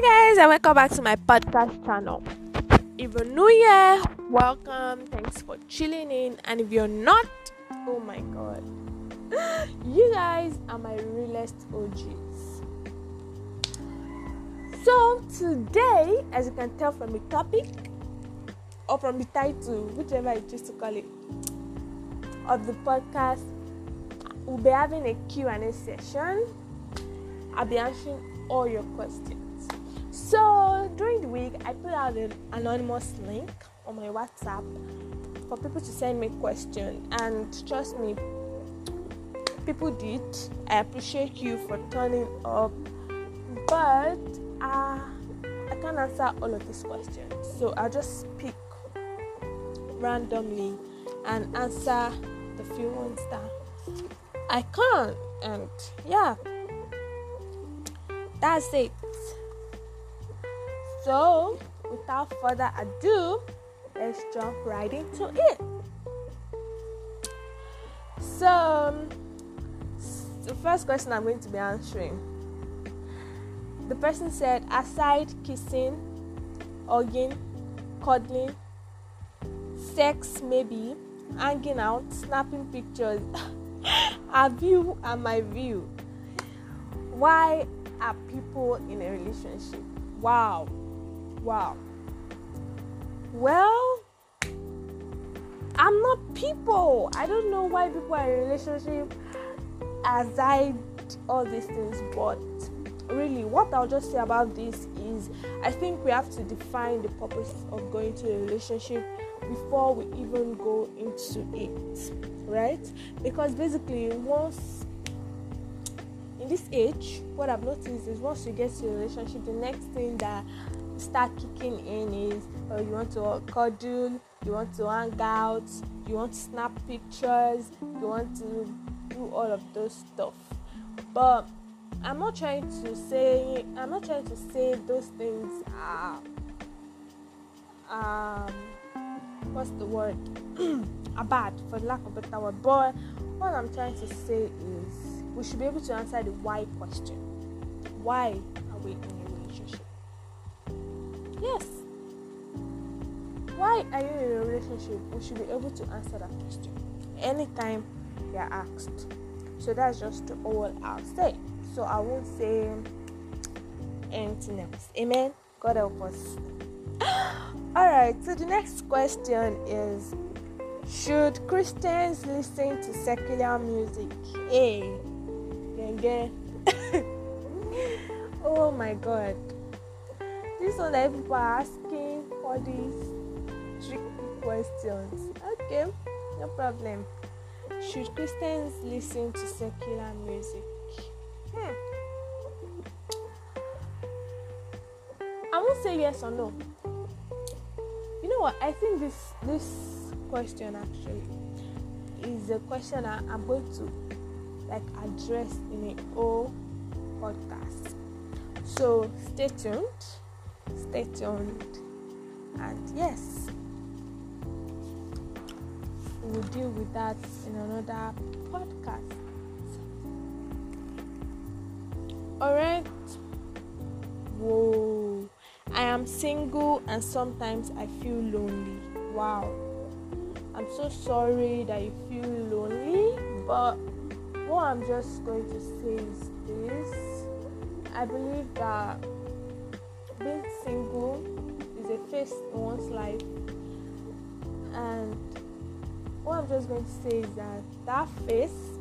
Hi guys, and welcome back to my podcast channel. If you're new here, welcome. Thanks for chilling in. And if you're not, oh my god, you guys are my realest OGs. So today, as you can tell from the topic or from the title, whichever I choose to call it, of the podcast, we'll be having a Q&A session. I'll be answering all your questions. So during the week, I put out an anonymous link on my WhatsApp for people to send me questions, and trust me, people did. I appreciate you for turning up, but uh, I can't answer all of these questions, so I'll just pick randomly and answer the few ones that I can't, and yeah. That's it. So, without further ado, let's jump right into it. So, the first question I'm going to be answering the person said, aside kissing, hugging, cuddling, sex, maybe, hanging out, snapping pictures, a view and my view. Why are people in a relationship? Wow. Wow. Well, I'm not people. I don't know why people are in relationship aside all these things, but really, what I'll just say about this is I think we have to define the purpose of going to a relationship before we even go into it, right? Because basically, once in this age, what I've noticed is once you get to a relationship, the next thing that start kicking in is oh, you want to cuddle, you want to hang out, you want to snap pictures, you want to do all of those stuff. But I'm not trying to say I'm not trying to say those things are um what's the word are bad for lack of a better word. But what I'm trying to say is we should be able to answer the why question. Why are we in a relationship? Yes. Why are you in a relationship? We should be able to answer that question anytime they are asked. So that's just all I'll say. So I won't say anything else. Amen. God help us. Alright, so the next question is Should Christians listen to secular music? Hey, again. oh my god. This one that people are asking all these tricky questions. Okay, no problem. Should Christians listen to secular music? Hmm. I won't say yes or no. You know what? I think this this question actually is a question I, I'm going to like addressed in a whole podcast. So stay tuned, stay tuned, and yes, we'll deal with that in another podcast. Alright, whoa, I am single and sometimes I feel lonely. Wow, I'm so sorry that you feel lonely, but what I'm just going to say is this. I believe that being single is a phase in one's life, and what I'm just going to say is that that phase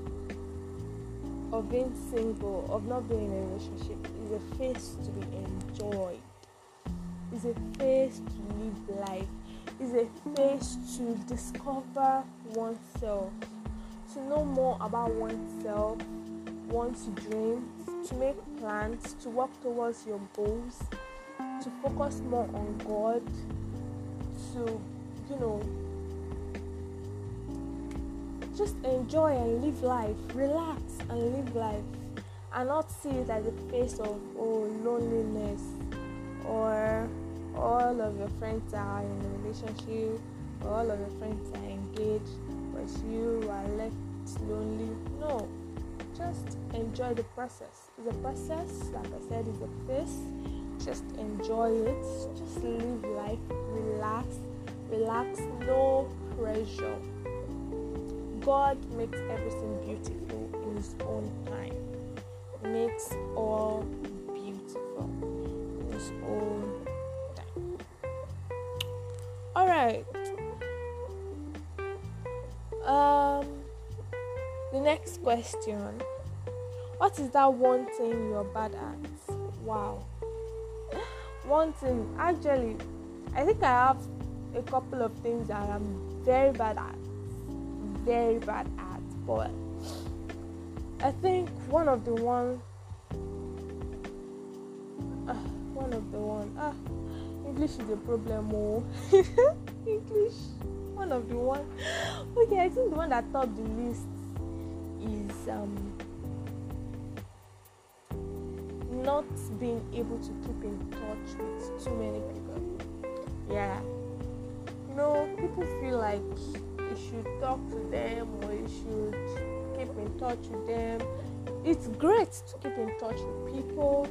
of being single, of not being in a relationship, is a phase to be enjoyed, is a phase to live life, is a phase to discover oneself. To know more about oneself, want to dream, to make plans, to work towards your goals, to focus more on God, to, you know, just enjoy and live life, relax and live life, and not see it as a face of oh loneliness or all of your friends are in a relationship or all of your friends are engaged but you are left lonely. No, just enjoy the process. A process, like I said, it's a phase, just enjoy it. Just live life, relax, relax, no pressure. God makes everything beautiful in His own time. Makes all beautiful in His own time. All right. Um, the next question What is that one thing you're bad at? Wow. One thing, actually, I think I have a couple of things that I'm very bad at. Very bad at. But I think one of the one. Uh, one of the one. Ah, English is a problem. Oh. English one of the one. Okay, I think the one that topped the list is um, not being able to keep in touch with too many people. Yeah, you know, people feel like you should talk to them or you should keep in touch with them. It's great to keep in touch with people.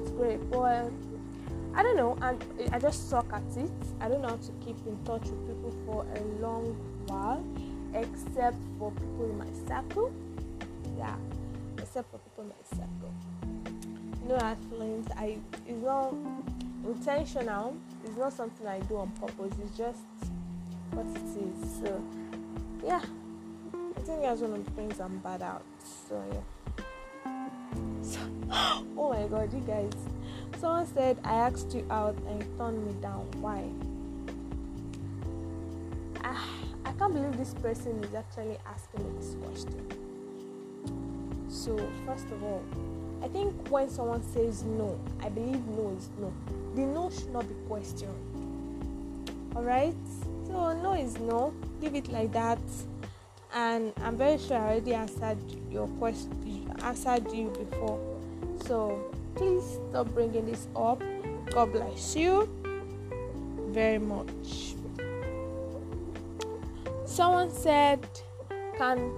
It's great, but I don't know, and I just suck at it. I don't know how to keep in touch with people for a long while, except for people in my circle. Yeah, except for people in my circle. I've learned I it's not intentional. It's not something I do on purpose. It's just what it is. So, yeah, I think that's one of the things I'm bad at. So yeah. So, oh my god, you guys Someone said, I asked you out and you turned me down. Why? Ah, I can't believe this person is actually asking me this question. So, first of all, I think when someone says no, I believe no is no. The no should not be questioned. Alright? So, no is no. Leave it like that. And I'm very sure I already answered your question, answered you before. So, please stop bringing this up. God bless you very much. Someone said, Can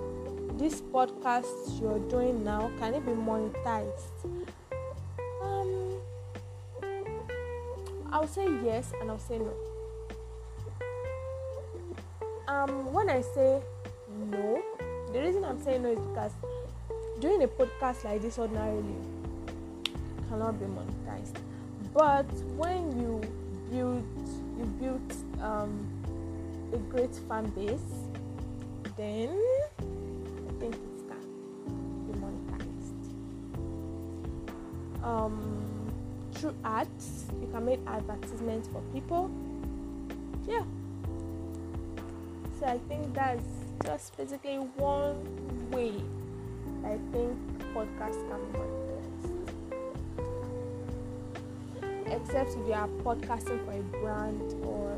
this podcast you're doing now can it be monetized? Um I'll say yes and I'll say no. Um when I say no, the reason I'm saying no is because doing a podcast like this ordinarily cannot be monetized. But when you build you build um, a great fan base, then think it can be monetized. Um, through ads, you can make advertisements for people. Yeah. So I think that's just basically one way I think podcasts can be monetized. except if you are podcasting for a brand or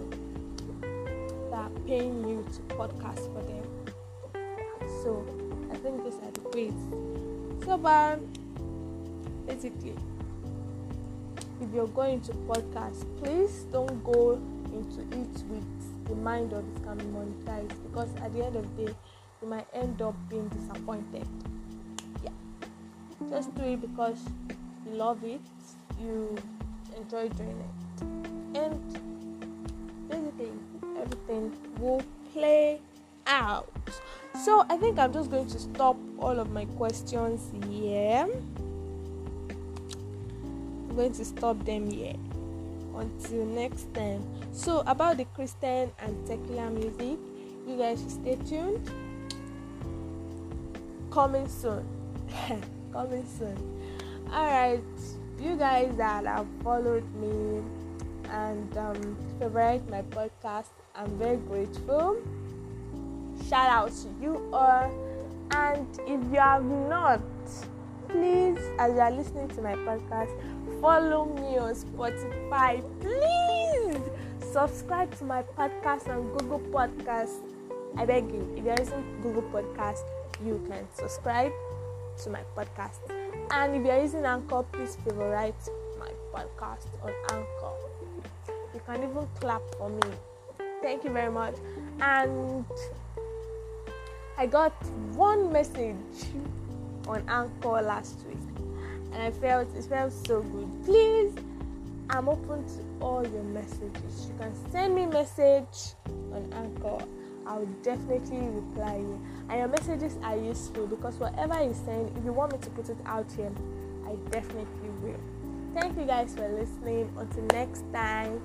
they are paying you to podcast for them. So I think those are the ways. So, but basically, if you're going to podcast, please don't go into it with the mind of it can be monetized because at the end of the day, you might end up being disappointed. Yeah, just do it because you love it. You enjoy doing it. And basically, everything will play out. So, I think I'm just going to stop all of my questions here. I'm going to stop them here until next time. So, about the Christian and secular music, you guys should stay tuned. Coming soon. Coming soon. Alright you guys that have followed me and um, favorite my podcast, I'm very grateful. Shout out to you all. And if you have not, please, as you are listening to my podcast, follow me on Spotify. Please subscribe to my podcast on Google Podcast. I beg you, if you're using Google Podcast, you can subscribe to my podcast. And if you're using Anchor, please favorite my podcast on Anchor. You can even clap for me. Thank you very much. And I got one message on Anchor last week. and I felt it felt so good. Please, I'm open to all your messages. You can send me message on Anchor. I'll definitely reply you. And your messages are useful because whatever you send, if you want me to put it out here, I definitely will. Thank you guys for listening. Until next time,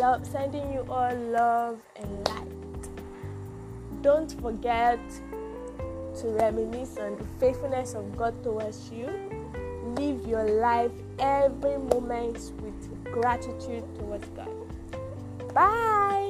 love sending you all love and light. Don't forget to reminisce on the faithfulness of God towards you. Live your life every moment with gratitude towards God. Bye.